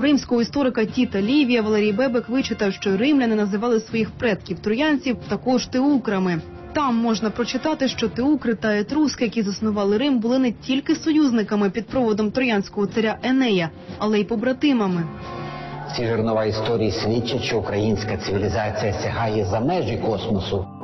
Римського історика Тіта Лівія Валерій Бебек вичитав, що римляни називали своїх предків троянців також теукрами. Там можна прочитати, що теукри та етруски, які заснували Рим, були не тільки союзниками під проводом троянського царя Енея, але й побратимами. Ці жернова історії свідчать, що українська цивілізація сягає за межі космосу.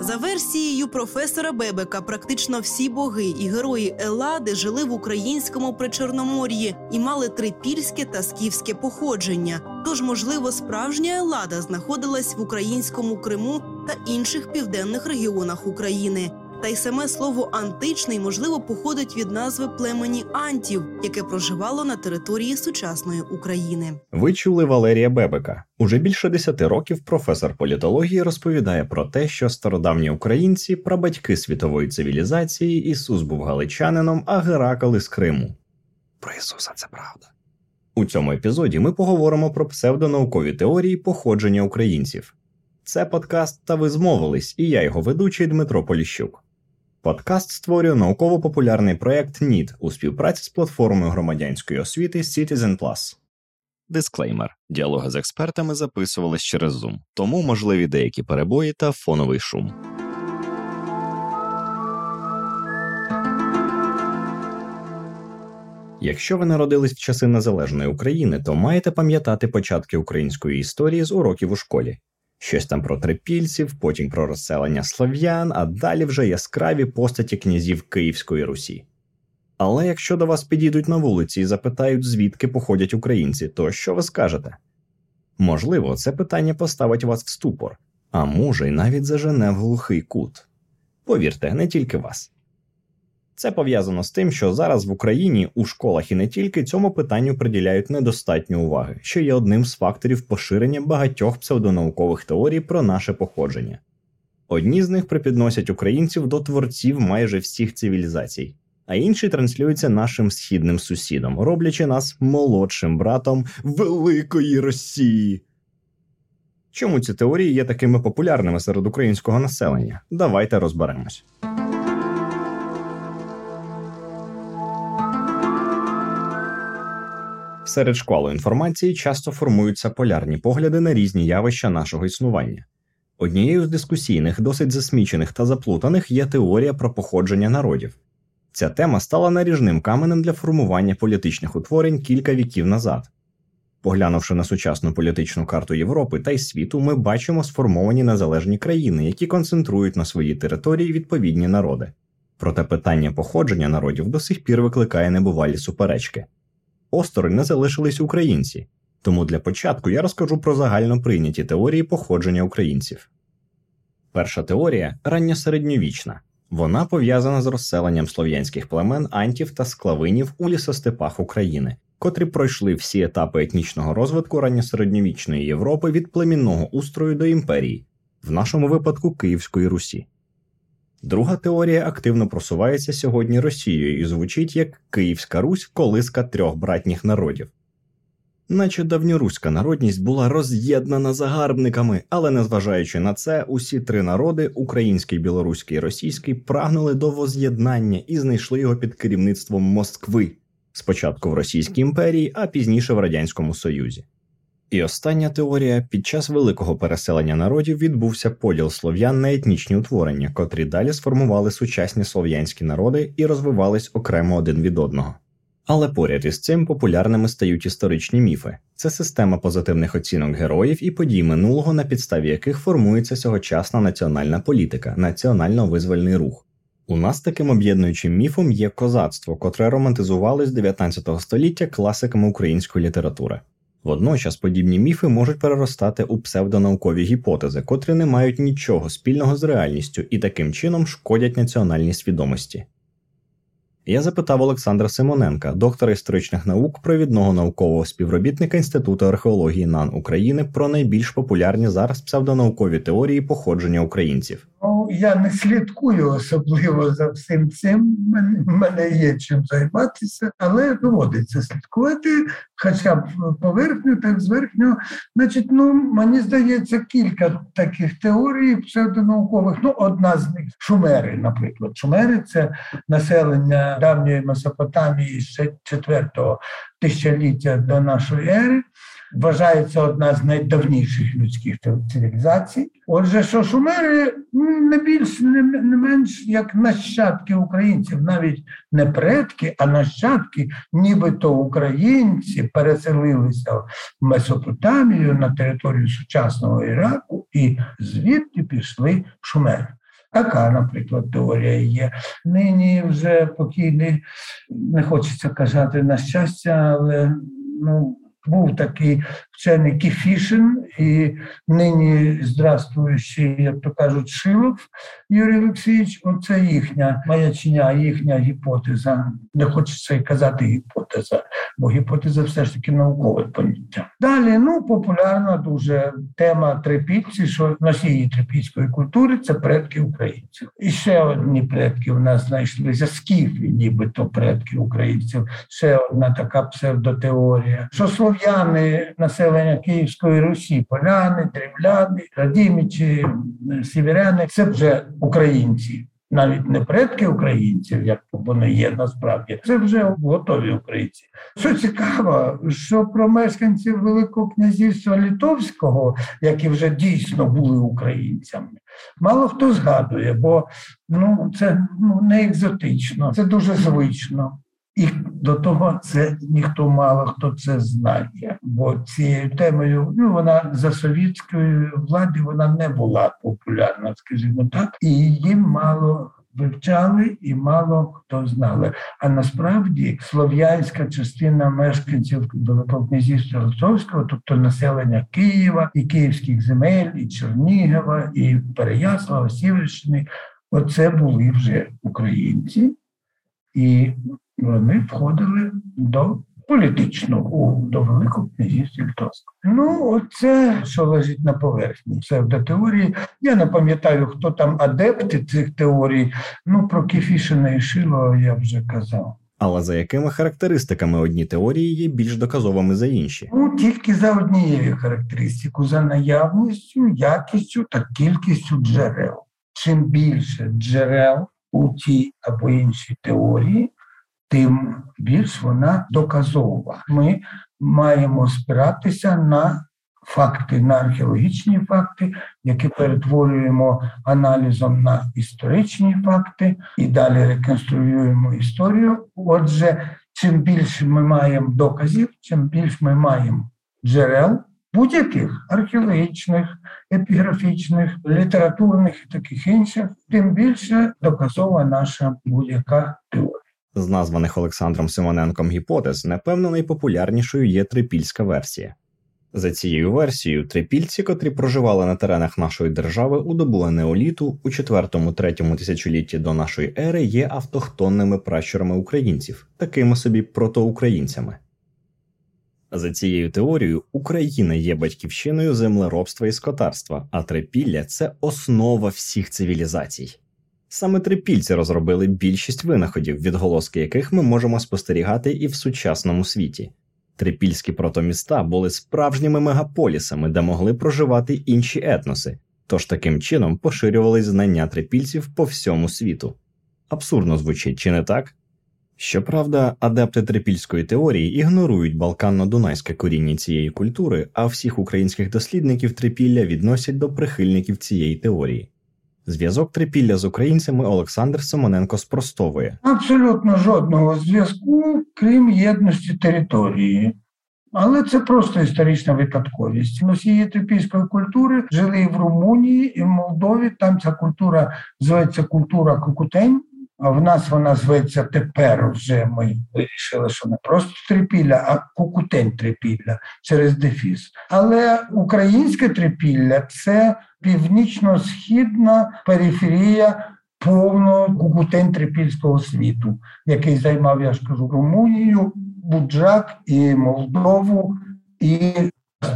За версією професора Бебека, практично всі боги і герої Елади жили в українському причорномор'ї і мали трипільське та скіфське походження. Тож, можливо, справжня Елада знаходилась в українському Криму та інших південних регіонах України. Та й саме слово античний можливо походить від назви племені антів, яке проживало на території сучасної України. Ви чули Валерія Бебека. Уже більше десяти років професор політології розповідає про те, що стародавні українці, прабатьки світової цивілізації, Ісус був галичанином, а Геракл із Криму. Про Ісуса це правда. У цьому епізоді ми поговоримо про псевдонаукові теорії походження українців. Це подкаст та ви змовились, і я його ведучий Дмитро Поліщук. Подкаст створює науково-популярний проект НІД у співпраці з платформою громадянської освіти Citizen Plus. Дисклеймер: діалоги з експертами записувались через Zoom, тому можливі деякі перебої та фоновий шум. Якщо ви народились в часи незалежної України, то маєте пам'ятати початки української історії з уроків у школі. Щось там про трипільців, потім про розселення слов'ян, а далі вже яскраві постаті князів Київської Русі. Але якщо до вас підійдуть на вулиці і запитають, звідки походять українці, то що ви скажете? Можливо, це питання поставить вас в ступор, а може, й навіть зажене в глухий кут. Повірте, не тільки вас. Це пов'язано з тим, що зараз в Україні у школах і не тільки цьому питанню приділяють недостатньо уваги, що є одним з факторів поширення багатьох псевдонаукових теорій про наше походження. Одні з них припідносять українців до творців майже всіх цивілізацій, а інші транслюються нашим східним сусідам, роблячи нас молодшим братом Великої Росії. Чому ці теорії є такими популярними серед українського населення? Давайте розберемось. Серед шквалу інформації часто формуються полярні погляди на різні явища нашого існування. Однією з дискусійних, досить засмічених та заплутаних є теорія про походження народів. Ця тема стала наріжним каменем для формування політичних утворень кілька віків назад. Поглянувши на сучасну політичну карту Європи та й світу, ми бачимо сформовані незалежні країни, які концентрують на своїй території відповідні народи. Проте питання походження народів до сих пір викликає небувалі суперечки. Осторонь не залишились українці, тому для початку я розкажу про загально прийняті теорії походження українців. Перша теорія ранньосередньовічна. Вона пов'язана з розселенням слов'янських племен антів та склавинів у лісостепах України, котрі пройшли всі етапи етнічного розвитку ранньосередньовічної Європи від племінного устрою до імперії, в нашому випадку Київської Русі. Друга теорія активно просувається сьогодні Росією і звучить як Київська Русь колиска трьох братніх народів. Наче давньоруська народність була роз'єднана загарбниками, але незважаючи на це, усі три народи український, білоруський і російський прагнули до воз'єднання і знайшли його під керівництвом Москви, спочатку в Російській імперії, а пізніше в Радянському Союзі. І остання теорія під час великого переселення народів відбувся поділ слов'ян на етнічні утворення, котрі далі сформували сучасні слов'янські народи і розвивались окремо один від одного. Але поряд із цим популярними стають історичні міфи це система позитивних оцінок героїв і подій минулого, на підставі яких формується сьогочасна національна політика, національно-визвольний рух. У нас таким об'єднуючим міфом є козацтво, котре романтизували з 19 століття класиками української літератури. Водночас подібні міфи можуть переростати у псевдонаукові гіпотези, котрі не мають нічого спільного з реальністю і таким чином шкодять національній свідомості. Я запитав Олександра Симоненка, доктора історичних наук, провідного наукового співробітника Інституту археології НАН України, про найбільш популярні зараз псевдонаукові теорії походження українців. Ну, я не слідкую особливо за всім цим. У мене є чим займатися, але доводиться слідкувати, хоча б поверхню, так зверхню. Значить, ну мені здається, кілька таких теорій псевдонаукових. Ну, одна з них шумери, наприклад. Шумери це населення давньої Месопотамії ще 4-го тисячоліття до нашої ери вважається одна з найдавніших людських цивілізацій. Отже, що шумери не більш не, не менш як нащадки українців, навіть не предки, а нащадки, нібито українці переселилися в Месопотамію на територію сучасного Іраку, і звідти пішли шумери. Така, наприклад, теорія є. Нині вже покійний, не хочеться казати на щастя, але ну був такий вчений Кіфішин і нині здравствуючий, як то кажуть, Шилов Юрій Олексійович. Оце їхня маячня, їхня гіпотеза. Не хочеться й казати гіпотеза, бо гіпотеза все ж таки наукове поняття. Далі ну популярна дуже тема трипільці, що носії трипільської культури це предки українців. І ще одні предки у нас знайшлися скіфи, нібито предки українців. Ще одна така псевдотеорія, що слов'яни населення Київської Русі, поляни, дрівляни, радімічі, сіверяни це вже українці. Навіть не предки українців, як вони є насправді, це вже готові українці. Що цікаво, що про мешканців Великого князівства Литовського, які вже дійсно були українцями, мало хто згадує, бо ну це ну не екзотично, це дуже звично. І до того це ніхто мало хто це знає, бо цією темою ну вона за совітської влади вона не була популярна, скажімо так, і її мало вивчали і мало хто знали. А насправді слов'янська частина мешканців Великокнязівства Ростовського, тобто населення Києва і Київських земель, і Чернігова, і Переяслава, Сіверщини, оце були вже українці. І вони входили до політичного до Великого князівства Литовського. Ну, оце, що лежить на поверхні псевдотеорії. Я не пам'ятаю, хто там адепти цих теорій. Ну, про Кефішина і Шило я вже казав. Але за якими характеристиками одні теорії є більш доказовими за інші? Ну, тільки за однією характеристикою, за наявністю, якістю та кількістю джерел. Чим більше джерел у тій або іншій теорії, тим більш вона доказова. Ми маємо спиратися на факти, на археологічні факти, які перетворюємо аналізом на історичні факти і далі реконструюємо історію. Отже, чим більше ми маємо доказів, чим більше ми маємо джерел. Будь-яких археологічних, епіграфічних, літературних і таких інших, тим більше доказова наша будь-яка теорія. З названих Олександром Симоненком гіпотез, напевно, найпопулярнішою є трипільська версія. За цією версією, трипільці, котрі проживали на теренах нашої держави у добу неоліту у 4-3 тисячолітті до нашої ери, є автохтонними пращурами українців, такими собі протоукраїнцями. За цією теорією, Україна є батьківщиною землеробства і скотарства, а трипілля це основа всіх цивілізацій. Саме трипільці розробили більшість винаходів, відголоски яких ми можемо спостерігати і в сучасному світі. Трипільські протоміста були справжніми мегаполісами, де могли проживати інші етноси, тож таким чином поширювались знання трипільців по всьому світу. Абсурдно звучить, чи не так? Щоправда, адепти трипільської теорії ігнорують балканно-дунайське коріння цієї культури, а всіх українських дослідників трипілля відносять до прихильників цієї теорії. Зв'язок трипілля з українцями Олександр Симоненко спростовує абсолютно жодного зв'язку, крім єдності території. Але це просто історична випадковість. Носії трипільської культури жили в Румунії і в Молдові. Там ця культура зветься культура Кукутень. В нас вона зветься тепер. Вже ми вирішили, що не просто трипілля, а кукутень трипілля через дефіс. Але українське трипілля це північно-східна периферія повного кукутень трипільського світу, який займав, я ж кажу, Румунію, Буджак і Молдову і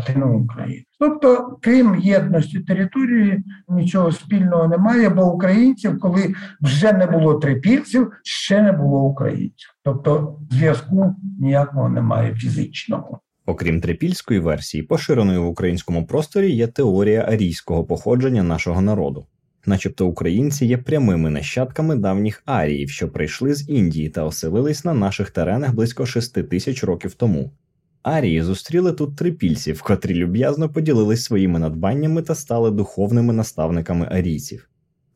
частину України. Тобто, крім єдності території, нічого спільного немає, бо українців, коли вже не було трипільців, ще не було українців. Тобто зв'язку ніякого немає фізичного. Окрім трипільської версії, поширеною в українському просторі є теорія арійського походження нашого народу, начебто українці є прямими нащадками давніх аріїв, що прийшли з Індії та оселились на наших теренах близько шести тисяч років тому. Арії зустріли тут трипільців, котрі люб'язно поділились своїми надбаннями та стали духовними наставниками арійців.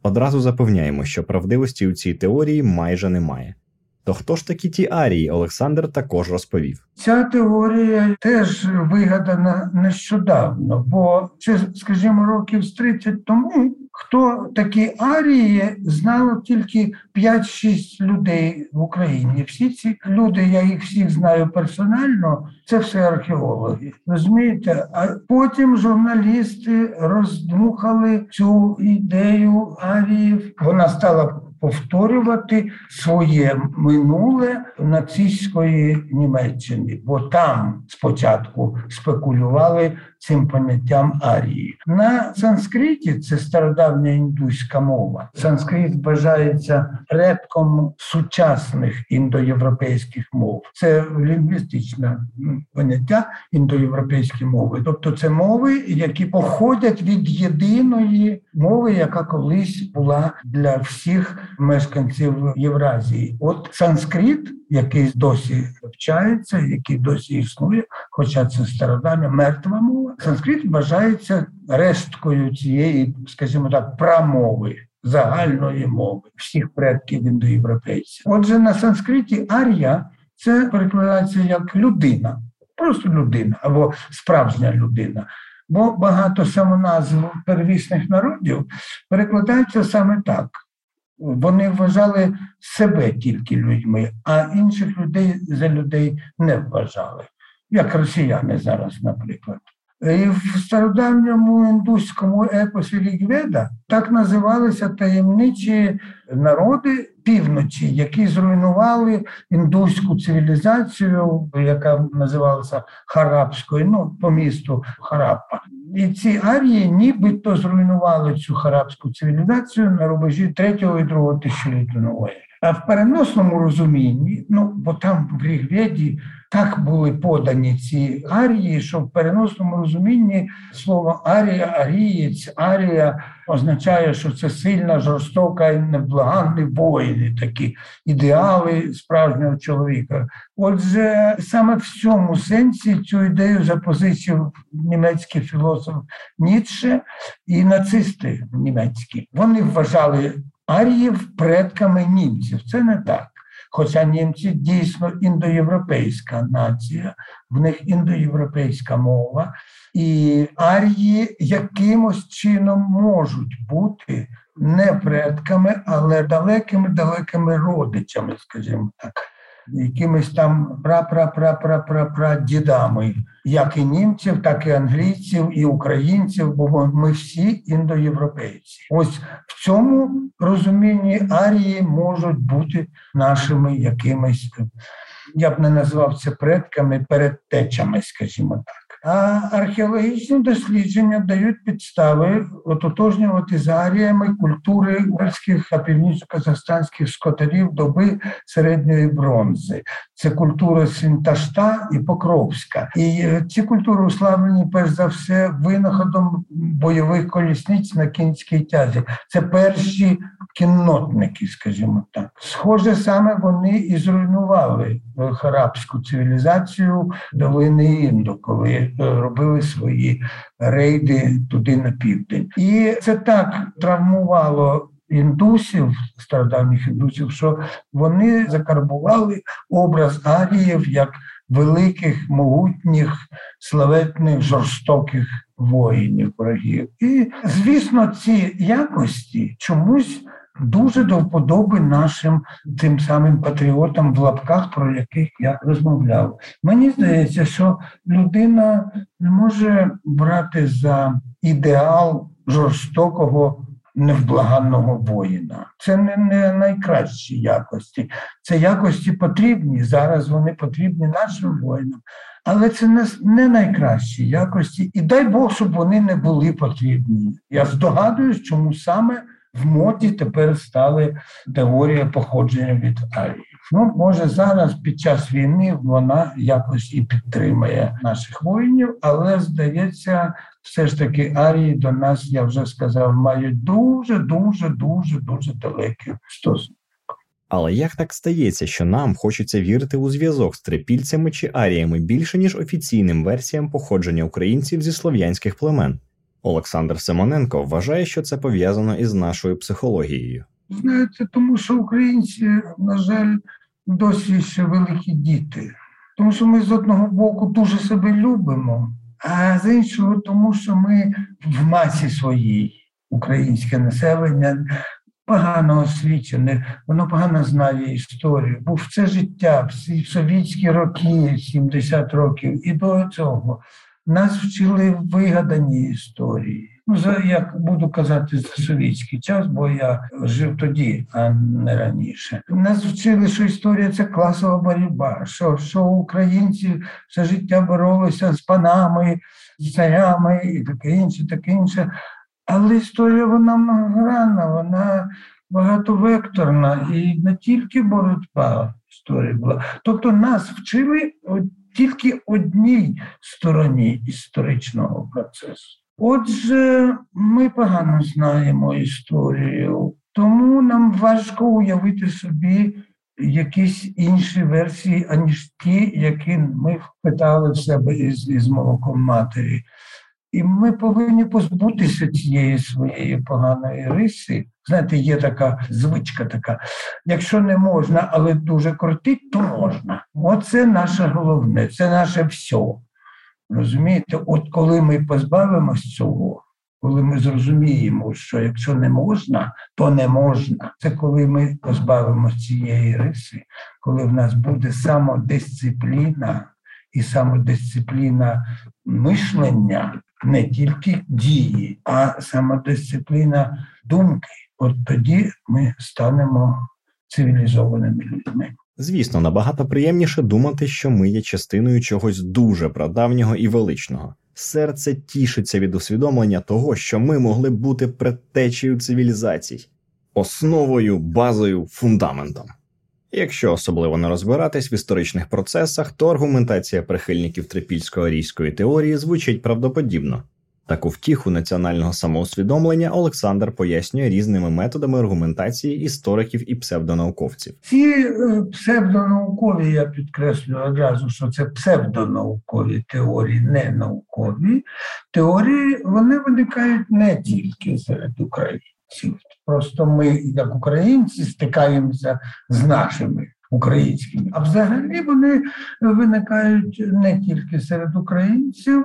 Одразу запевняємо, що правдивості у цій теорії майже немає. То хто ж такі ті арії, Олександр також розповів. Ця теорія теж вигадана нещодавно, бо це, скажімо, років з 30 тому, хто такі арії, знало тільки 5-6 людей в Україні. Всі ці люди, я їх всіх знаю персонально, це все археологи. Розумієте? А потім журналісти роздмухали цю ідею аріїв. Вона стала повторювати своє минуле нацистської Німеччини, бо там спочатку спекулювали цим поняттям арії. На санскриті це стародавня індуська мова. Санскрит вважається предком сучасних індоєвропейських мов. Це лінгвістичне поняття індоєвропейської мови. Тобто це мови, які походять від єдиної мови, яка колись була для всіх мешканців Євразії. От санскрит, який досі вчається, який досі існує, хоча це стародавня мертва мова. Санскрит вважається решткою цієї, скажімо так, прамови. Загальної мови всіх предків індоєвропейців. Отже, на санскриті ар'я це перекладається як людина, просто людина або справжня людина. Бо багато самоназв первісних народів перекладаються саме так. Вони вважали себе тільки людьми, а інших людей за людей не вважали, як росіяни зараз, наприклад. І в стародавньому індуському епосі Рігведа так називалися таємничі народи півночі, які зруйнували індуську цивілізацію, яка називалася Харабською, ну по місту Хараппа. І ці арії нібито зруйнували цю харабську цивілізацію на рубежі третього і другого тисячоліття нової. А в переносному розумінні, ну бо там в Рігведі так були подані ці арії, що в переносному розумінні слово арія, арієць, арія означає, що це сильна, жорстока і невблаганний воїни, такі ідеали справжнього чоловіка. Отже, саме в цьому сенсі цю ідею запозичив німецький філософ Ніцше і нацисти німецькі. Вони вважали аріїв предками німців. Це не так. Хоча німці дійсно індоєвропейська нація, в них індоєвропейська мова, і арії якимось чином можуть бути не предками, але далекими далекими родичами, скажімо так якимись там пра-пра-пра-пра-пра-пра-дідами, як і німців, так і англійців, і українців, бо ми всі індоєвропейці. Ось в цьому розумінні арії можуть бути нашими якимись, я б не назвав це предками, передтечами, скажімо так. А археологічні дослідження дають підстави ототожнювати з аріями культури угорських та північно-казахстанських скотарів доби середньої бронзи. Це культура Синташта і Покровська. І е, ці культури уславлені перш за все винаходом бойових колісниць на кінській тязі. Це перші кіннотники, скажімо так. Схоже, саме вони і зруйнували харабську цивілізацію долини Інду, коли е, робили свої рейди туди на південь. І це так травмувало. Індусів, стародавніх індусів, що вони закарбували образ аріїв як великих, могутніх, славетних, жорстоких воїнів ворогів. І, звісно, ці якості чомусь дуже до вподоби нашим тим самим патріотам в лапках, про яких я розмовляв. Мені здається, що людина не може брати за ідеал жорстокого. Невблаганного воїна. Це не, не найкращі якості. Це якості потрібні. Зараз вони потрібні нашим воїнам. Але це не, не найкращі якості, і дай Бог, щоб вони не були потрібні. Я здогадуюсь, чому саме в моді тепер стали теорія походження від Арії. Ну, може, зараз під час війни вона якось і підтримає наших воїнів, але здається, все ж таки арії до нас, я вже сказав, мають дуже, дуже, дуже, дуже далекі стосунки. Але як так стається, що нам хочеться вірити у зв'язок з трипільцями чи аріями більше ніж офіційним версіям походження українців зі слов'янських племен? Олександр Симоненко вважає, що це пов'язано із нашою психологією. Знаєте, тому що українці, на жаль, досі ще великі діти, тому що ми з одного боку дуже себе любимо, а з іншого, тому що ми в масі своїй українське населення погано освічене, воно погано знає історію. Бо в це життя, всі совітські роки, 70 років, і до цього нас вчили вигадані історії. Ну, за як буду казати, за совітський час, бо я жив тоді, а не раніше. Нас вчили, що історія це класова боротьба, що що українці все життя боролися з панами, з царями і таке інше, таке інше. Але історія вона многогранна, вона багатовекторна і не тільки боротьба історії була. Тобто нас вчили тільки одній стороні історичного процесу. Отже, ми погано знаємо історію, тому нам важко уявити собі якісь інші версії, аніж ті, які ми впитали в себе із, із молоком матері. І ми повинні позбутися цієї своєї поганої риси. Знаєте, є така звичка така. Якщо не можна, але дуже крутить, то можна. Оце наше головне, це наше все. Розумієте, от коли ми позбавимось цього, коли ми зрозуміємо, що якщо не можна, то не можна. Це коли ми позбавимося цієї риси, коли в нас буде самодисципліна і самодисципліна мишлення, не тільки дії, а самодисципліна думки. От тоді ми станемо цивілізованими людьми. Звісно, набагато приємніше думати, що ми є частиною чогось дуже прадавнього і величного. Серце тішиться від усвідомлення того, що ми могли бути предтечею цивілізацій, основою, базою, фундаментом. Якщо особливо не розбиратись в історичних процесах, то аргументація прихильників трипільсько-арійської теорії звучить правдоподібно. Таку втіху національного самоусвідомлення Олександр пояснює різними методами аргументації істориків і псевдонауковців. Ці е, псевдонаукові, я підкреслюю одразу, що це псевдонаукові теорії, не наукові теорії, вони виникають не тільки серед українців. Просто ми, як українці, стикаємося з нашими. Українськими, а взагалі вони виникають не тільки серед українців,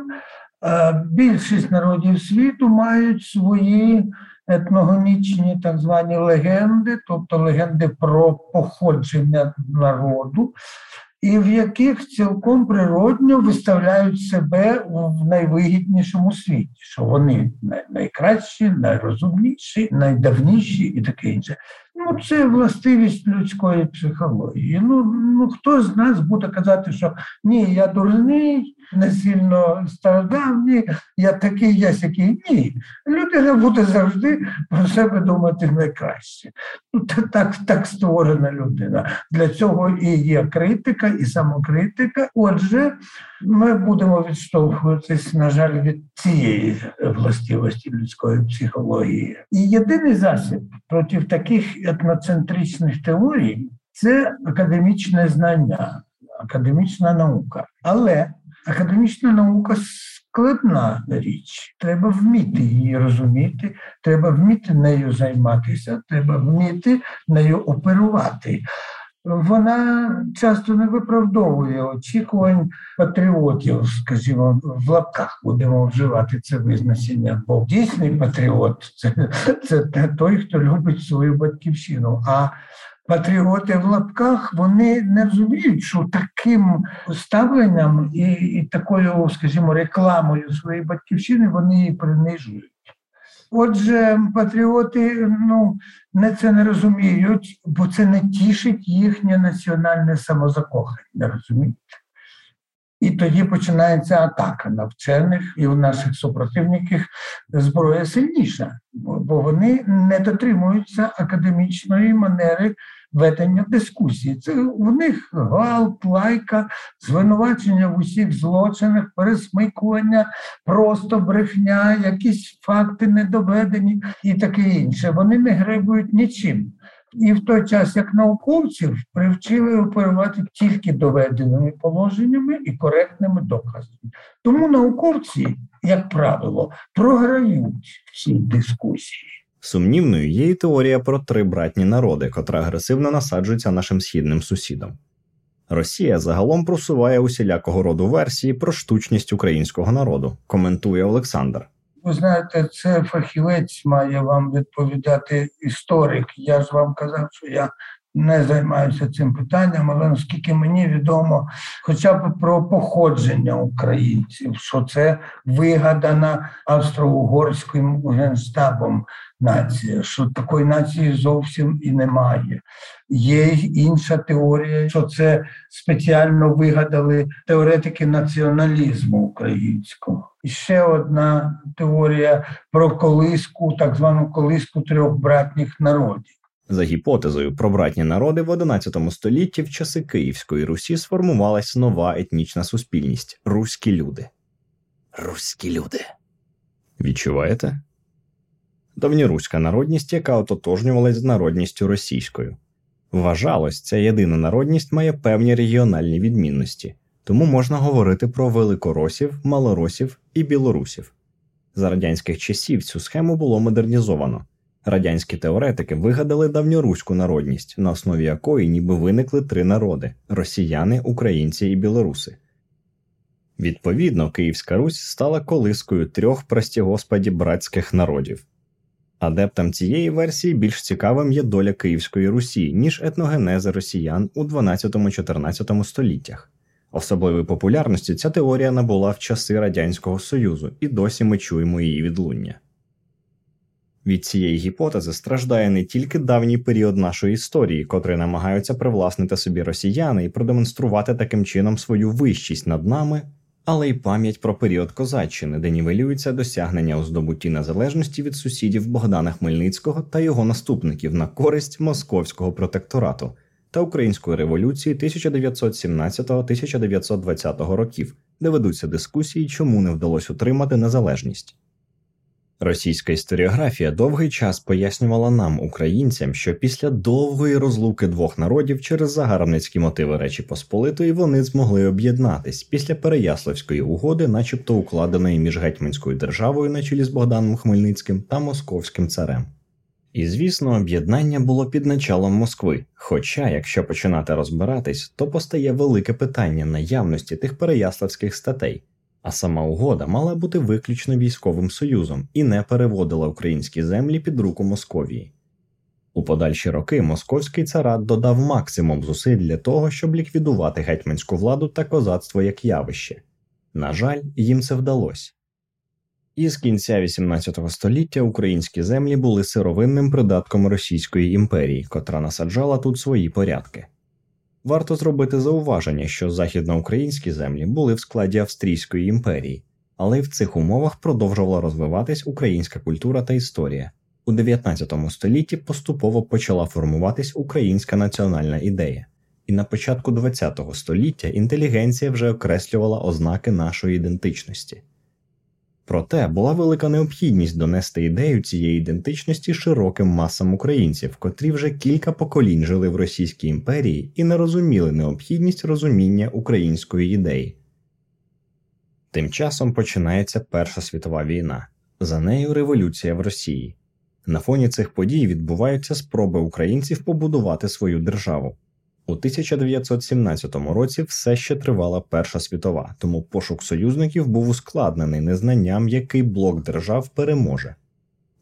Більшість народів світу мають свої етногонічні так звані легенди, тобто легенди про походження народу, і в яких цілком природньо виставляють себе в найвигіднішому світі, що вони найкращі, найрозумніші, найдавніші і таке інше. Ну, це властивість людської психології. Ну, ну хто з нас буде казати, що ні, я дурний, не сильно стародавній, я такий, я сякий. Ні. Людина буде завжди про себе думати найкраще. Ну, Так так створена людина. Для цього і є критика, і самокритика. Отже, ми будемо відштовхуватись, на жаль, від цієї властивості людської психології. І єдиний засіб проти таких етноцентричних теорій це академічне знання, академічна наука. Але академічна наука складна річ. Треба вміти її розуміти, треба вміти нею займатися, треба вміти нею оперувати. Вона часто не виправдовує очікувань патріотів, скажімо, в лапках будемо вживати це визначення. Бо дійсний патріот це, це той, хто любить свою батьківщину. А патріоти в лапках вони не розуміють, що таким ставленням і, і такою, скажімо, рекламою своєї батьківщини вони її принижують. Отже, патріоти ну, не це не розуміють, бо це не тішить їхнє національне самозакохання, розумієте? І тоді починається атака на вчених і у наших супротивників зброя сильніша, бо вони не дотримуються академічної манери ведення дискусії. Це в них гвалт, лайка, звинувачення в усіх злочинах, пересмикування, просто брехня, якісь факти недоведені і таке інше. Вони не гребують нічим. І в той час, як науковців, привчили оперувати тільки доведеними положеннями і коректними доказами. Тому науковці, як правило, програють в цій дискусії. Сумнівною є і теорія про три братні народи, котра агресивно насаджується нашим східним сусідам. Росія загалом просуває усілякого роду версії про штучність українського народу, коментує Олександр. Ви знаєте, це фахівець має вам відповідати історик. Я ж вам казав, що я не займаюся цим питанням, але наскільки мені відомо, хоча б про походження українців, що це вигадана австро-угорським генштабом нація, що такої нації зовсім і немає. Є інша теорія, що це спеціально вигадали теоретики націоналізму українського. І ще одна теорія про колиску, так звану колиску трьох братніх народів. За гіпотезою про братні народи в XI столітті в часи Київської Русі сформувалась нова етнічна суспільність руські люди. Руські люди. Відчуваєте? Давньоруська народність, яка ототожнювалась з народністю російською. Вважалось, ця єдина народність має певні регіональні відмінності, тому можна говорити про великоросів, малоросів і білорусів. За радянських часів цю схему було модернізовано. Радянські теоретики вигадали давньоруську народність, на основі якої ніби виникли три народи росіяни, українці і білоруси. Відповідно, Київська Русь стала колискою трьох, прості господі, братських народів. Адептам цієї версії більш цікавим є доля Київської Русі, ніж етногенеза росіян у 12-14 століттях. Особливої популярності ця теорія набула в часи Радянського Союзу, і досі ми чуємо її відлуння. Від цієї гіпотези страждає не тільки давній період нашої історії, котрий намагаються привласнити собі росіяни і продемонструвати таким чином свою вищість над нами, але й пам'ять про період козаччини, де нівелюються досягнення у здобутті незалежності від сусідів Богдана Хмельницького та його наступників на користь московського протекторату та української революції 1917-1920 років, де ведуться дискусії, чому не вдалося утримати незалежність. Російська історіографія довгий час пояснювала нам, українцям, що після довгої розлуки двох народів через загарбницькі мотиви Речі Посполитої вони змогли об'єднатись після Переяславської угоди, начебто укладеної між гетьманською державою на чолі з Богданом Хмельницьким та Московським царем. І звісно, об'єднання було під началом Москви. Хоча, якщо починати розбиратись, то постає велике питання наявності тих переяславських статей а сама угода мала бути виключно військовим союзом і не переводила українські землі під руку Московії. У подальші роки московський царат додав максимум зусиль для того, щоб ліквідувати гетьманську владу та козацтво як явище. На жаль, їм це вдалося. Із кінця XVIII століття українські землі були сировинним придатком Російської імперії, котра насаджала тут свої порядки. Варто зробити зауваження, що західноукраїнські землі були в складі Австрійської імперії, але й в цих умовах продовжувала розвиватись українська культура та історія. У 19 столітті поступово почала формуватись українська національна ідея, і на початку ХХ століття інтелігенція вже окреслювала ознаки нашої ідентичності. Проте була велика необхідність донести ідею цієї ідентичності широким масам українців, котрі вже кілька поколінь жили в Російській імперії і не розуміли необхідність розуміння української ідеї. Тим часом починається Перша світова війна, за нею революція в Росії. На фоні цих подій відбуваються спроби українців побудувати свою державу. У 1917 році все ще тривала Перша світова, тому пошук союзників був ускладнений незнанням, який блок держав переможе.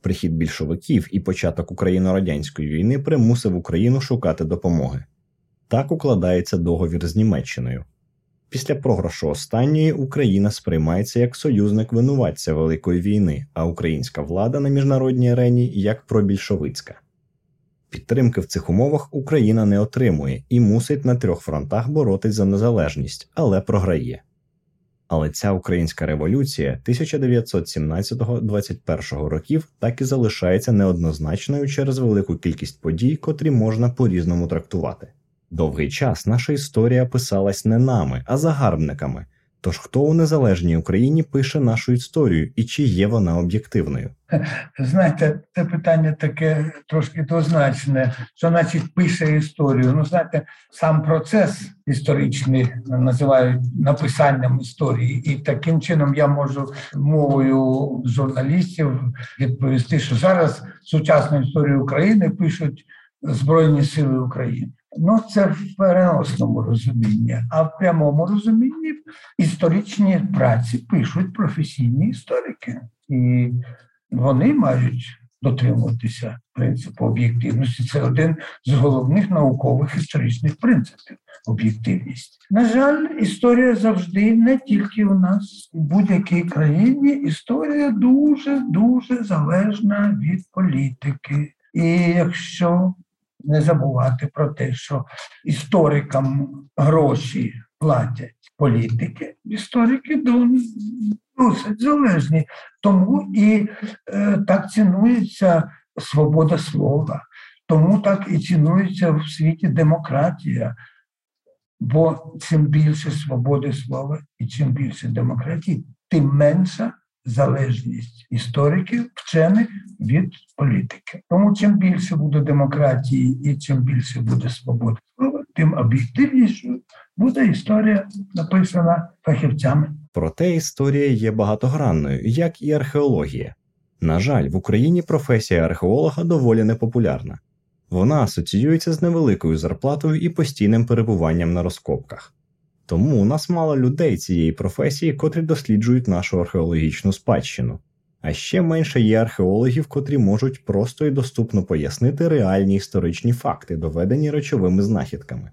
Прихід більшовиків і початок україно-радянської війни примусив Україну шукати допомоги. Так укладається договір з Німеччиною. Після програшу останньої Україна сприймається як союзник винуватця Великої війни, а українська влада на міжнародній арені як пробільшовицька. Підтримки в цих умовах Україна не отримує і мусить на трьох фронтах боротись за незалежність, але програє. Але ця українська революція 1917-21 років так і залишається неоднозначною через велику кількість подій, котрі можна по-різному трактувати. Довгий час наша історія писалась не нами, а загарбниками. Тож хто у незалежній Україні пише нашу історію і чи є вона об'єктивною? Знаєте, це питання таке трошки двозначне, що значить пише історію. Ну, знаєте, сам процес історичний називають написанням історії, і таким чином я можу мовою журналістів відповісти, що зараз сучасну історію України пишуть Збройні Сили України. Ну, це в переносному розумінні, а в прямому розумінні історичні праці пишуть професійні історики, і вони мають дотримуватися принципу об'єктивності. Це один з головних наукових історичних принципів об'єктивність. На жаль, історія завжди не тільки у нас, у будь-якій країні. Історія дуже дуже залежна від політики. І якщо не забувати про те, що історикам гроші платять політики, історики досить залежні. Тому і е, так цінується свобода слова, тому так і цінується в світі демократія. Бо чим більше свободи слова і чим більше демократії, тим менша залежність істориків, вчених від політики. Тому чим більше буде демократії і чим більше буде свободи слова, тим об'єктивнішою буде історія написана фахівцями. Проте історія є багатогранною, як і археологія. На жаль, в Україні професія археолога доволі непопулярна. Вона асоціюється з невеликою зарплатою і постійним перебуванням на розкопках. Тому у нас мало людей цієї професії, котрі досліджують нашу археологічну спадщину. А ще менше є археологів, котрі можуть просто і доступно пояснити реальні історичні факти, доведені речовими знахідками.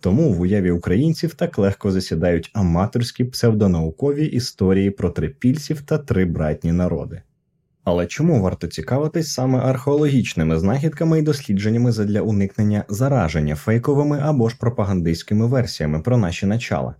Тому в уяві українців так легко засідають аматорські псевдонаукові історії про трипільців та три братні народи. Але чому варто цікавитись саме археологічними знахідками і дослідженнями задля уникнення зараження фейковими або ж пропагандистськими версіями про наші начала?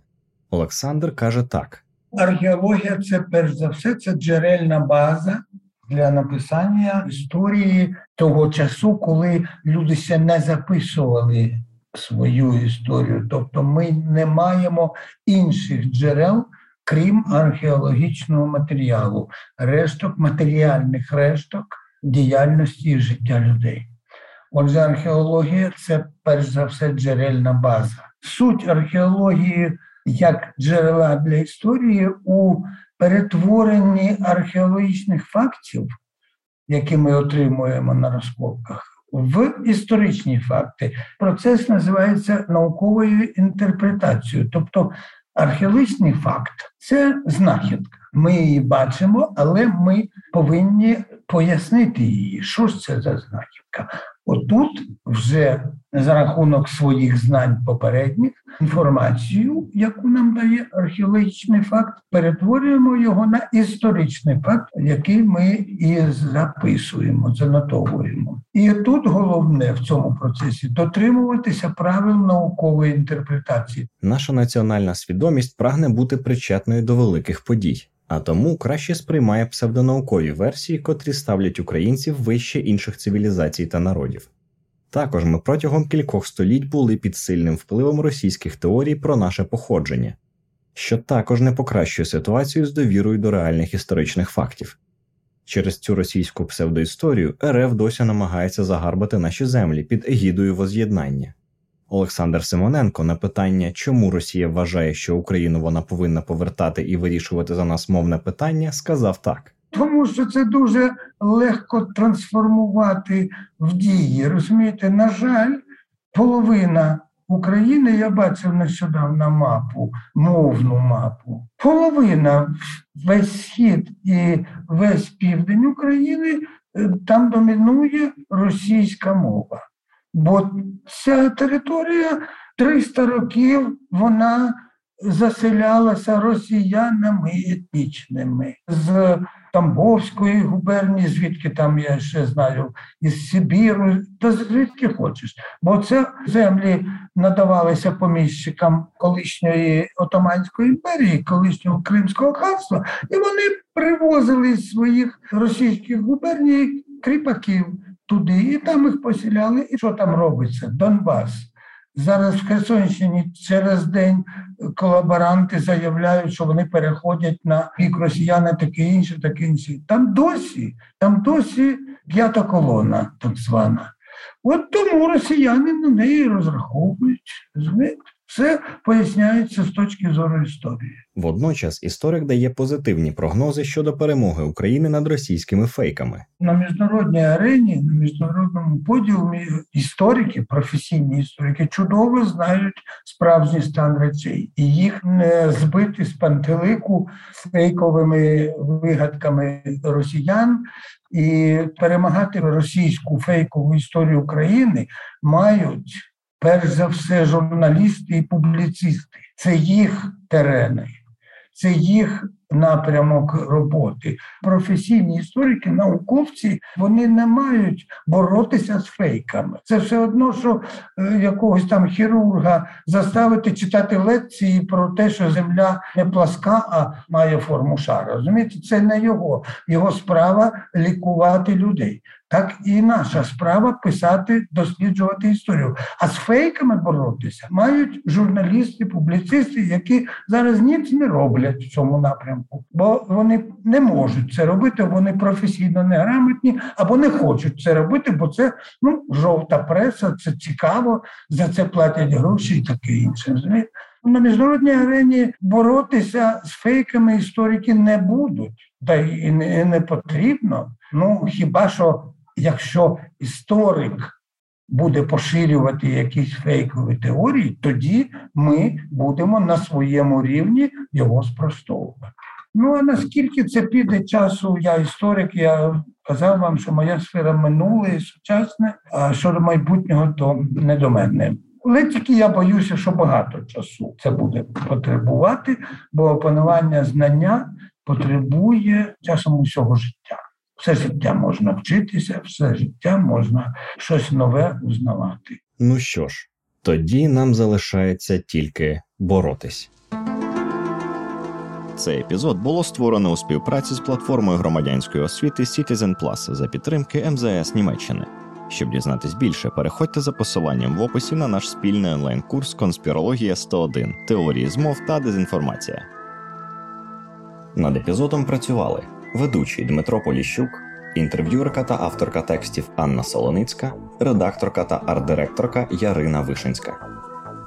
Олександр каже так: археологія це перш за все це джерельна база для написання історії того часу, коли люди ще не записували свою історію. Тобто ми не маємо інших джерел крім археологічного матеріалу, решток матеріальних решток діяльності і життя людей. Отже, археологія це перш за все джерельна база. Суть археології як джерела для історії у перетворенні археологічних фактів, які ми отримуємо на розкопках, в історичні факти. Процес називається науковою інтерпретацією. Тобто Археологічний факт це знахідка. Ми її бачимо, але ми повинні пояснити її, що ж це за знахідка. Отут вже за рахунок своїх знань попередніх інформацію, яку нам дає археологічний факт, перетворюємо його на історичний факт, який ми і записуємо, занотовуємо. І тут головне в цьому процесі дотримуватися правил наукової інтерпретації. Наша національна свідомість прагне бути причетною до великих подій. А тому краще сприймає псевдонаукові версії, котрі ставлять українців вище інших цивілізацій та народів. Також ми протягом кількох століть були під сильним впливом російських теорій про наше походження, що також не покращує ситуацію з довірою до реальних історичних фактів. Через цю російську псевдоісторію РФ досі намагається загарбати наші землі під егідою воз'єднання. Олександр Симоненко на питання, чому Росія вважає, що Україну вона повинна повертати і вирішувати за нас мовне питання, сказав так. Тому що це дуже легко трансформувати в дії. Розумієте, на жаль, половина України я бачив нещодавно мапу, мовну мапу. Половина весь схід і весь південь України е, там домінує російська мова. Бо ця територія 300 років вона заселялася росіянами етнічними з Тамбовської губернії, звідки там я ще знаю, із Сибіру, та звідки хочеш. Бо це землі надавалися поміщикам колишньої Отоманської імперії, колишнього Кримського ханства, і вони привозили з своїх російських губерній кріпаків туди, і там їх поселяли. І що там робиться? Донбас. Зараз в Херсонщині через день колаборанти заявляють, що вони переходять на бік росіяни, таке інше, таке інше. Там досі, там досі п'ята колона, так звана. От тому росіяни на неї розраховують. розумієте? Все поясняється з точки зору історії. Водночас історик дає позитивні прогнози щодо перемоги України над російськими фейками. На міжнародній арені, на міжнародному подіумі історики, професійні історики, чудово знають справжній стан речей, і їх не збити з пантелику фейковими вигадками росіян. І перемагати російську фейкову історію України мають перш за все журналісти і публіцисти. Це їх терени, це їх напрямок роботи. Професійні історики, науковці, вони не мають боротися з фейками. Це все одно, що е, якогось там хірурга заставити читати лекції про те, що земля не пласка, а має форму шара. Розумієте, це не його. Його справа лікувати людей. Так і наша справа писати, досліджувати історію. А з фейками боротися мають журналісти, публіцисти, які зараз ніц не роблять в цьому напрямку, бо вони не можуть це робити, вони професійно неграмотні або не хочуть це робити, бо це ну жовта преса, це цікаво, за це платять гроші і таке інше. На міжнародній арені боротися з фейками історики не будуть, та й не, потрібно. Ну хіба що якщо історик буде поширювати якісь фейкові теорії, тоді ми будемо на своєму рівні його спростовувати. Ну а наскільки це піде часу, я історик, я казав вам, що моя сфера минуле і сучасне, а щодо майбутнього, то не до мене. Але тільки я боюся, що багато часу це буде потребувати, бо опанування знання потребує часом усього життя. Все життя можна вчитися, все життя можна щось нове узнавати. Ну що ж, тоді нам залишається тільки боротись. Цей епізод було створено у співпраці з платформою громадянської освіти Citizen Plus за підтримки МЗС Німеччини. Щоб дізнатись більше, переходьте за посиланням в описі на наш спільний онлайн-курс Конспірологія 101 теорії змов та дезінформація. Над епізодом працювали ведучий Дмитро Поліщук, інтерв'юерка та авторка текстів Анна Солоницька, редакторка та арт-директорка Ярина Вишинська.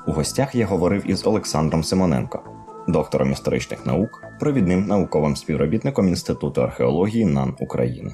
У гостях я говорив із Олександром Симоненко, доктором історичних наук, провідним науковим співробітником Інституту археології НАН України.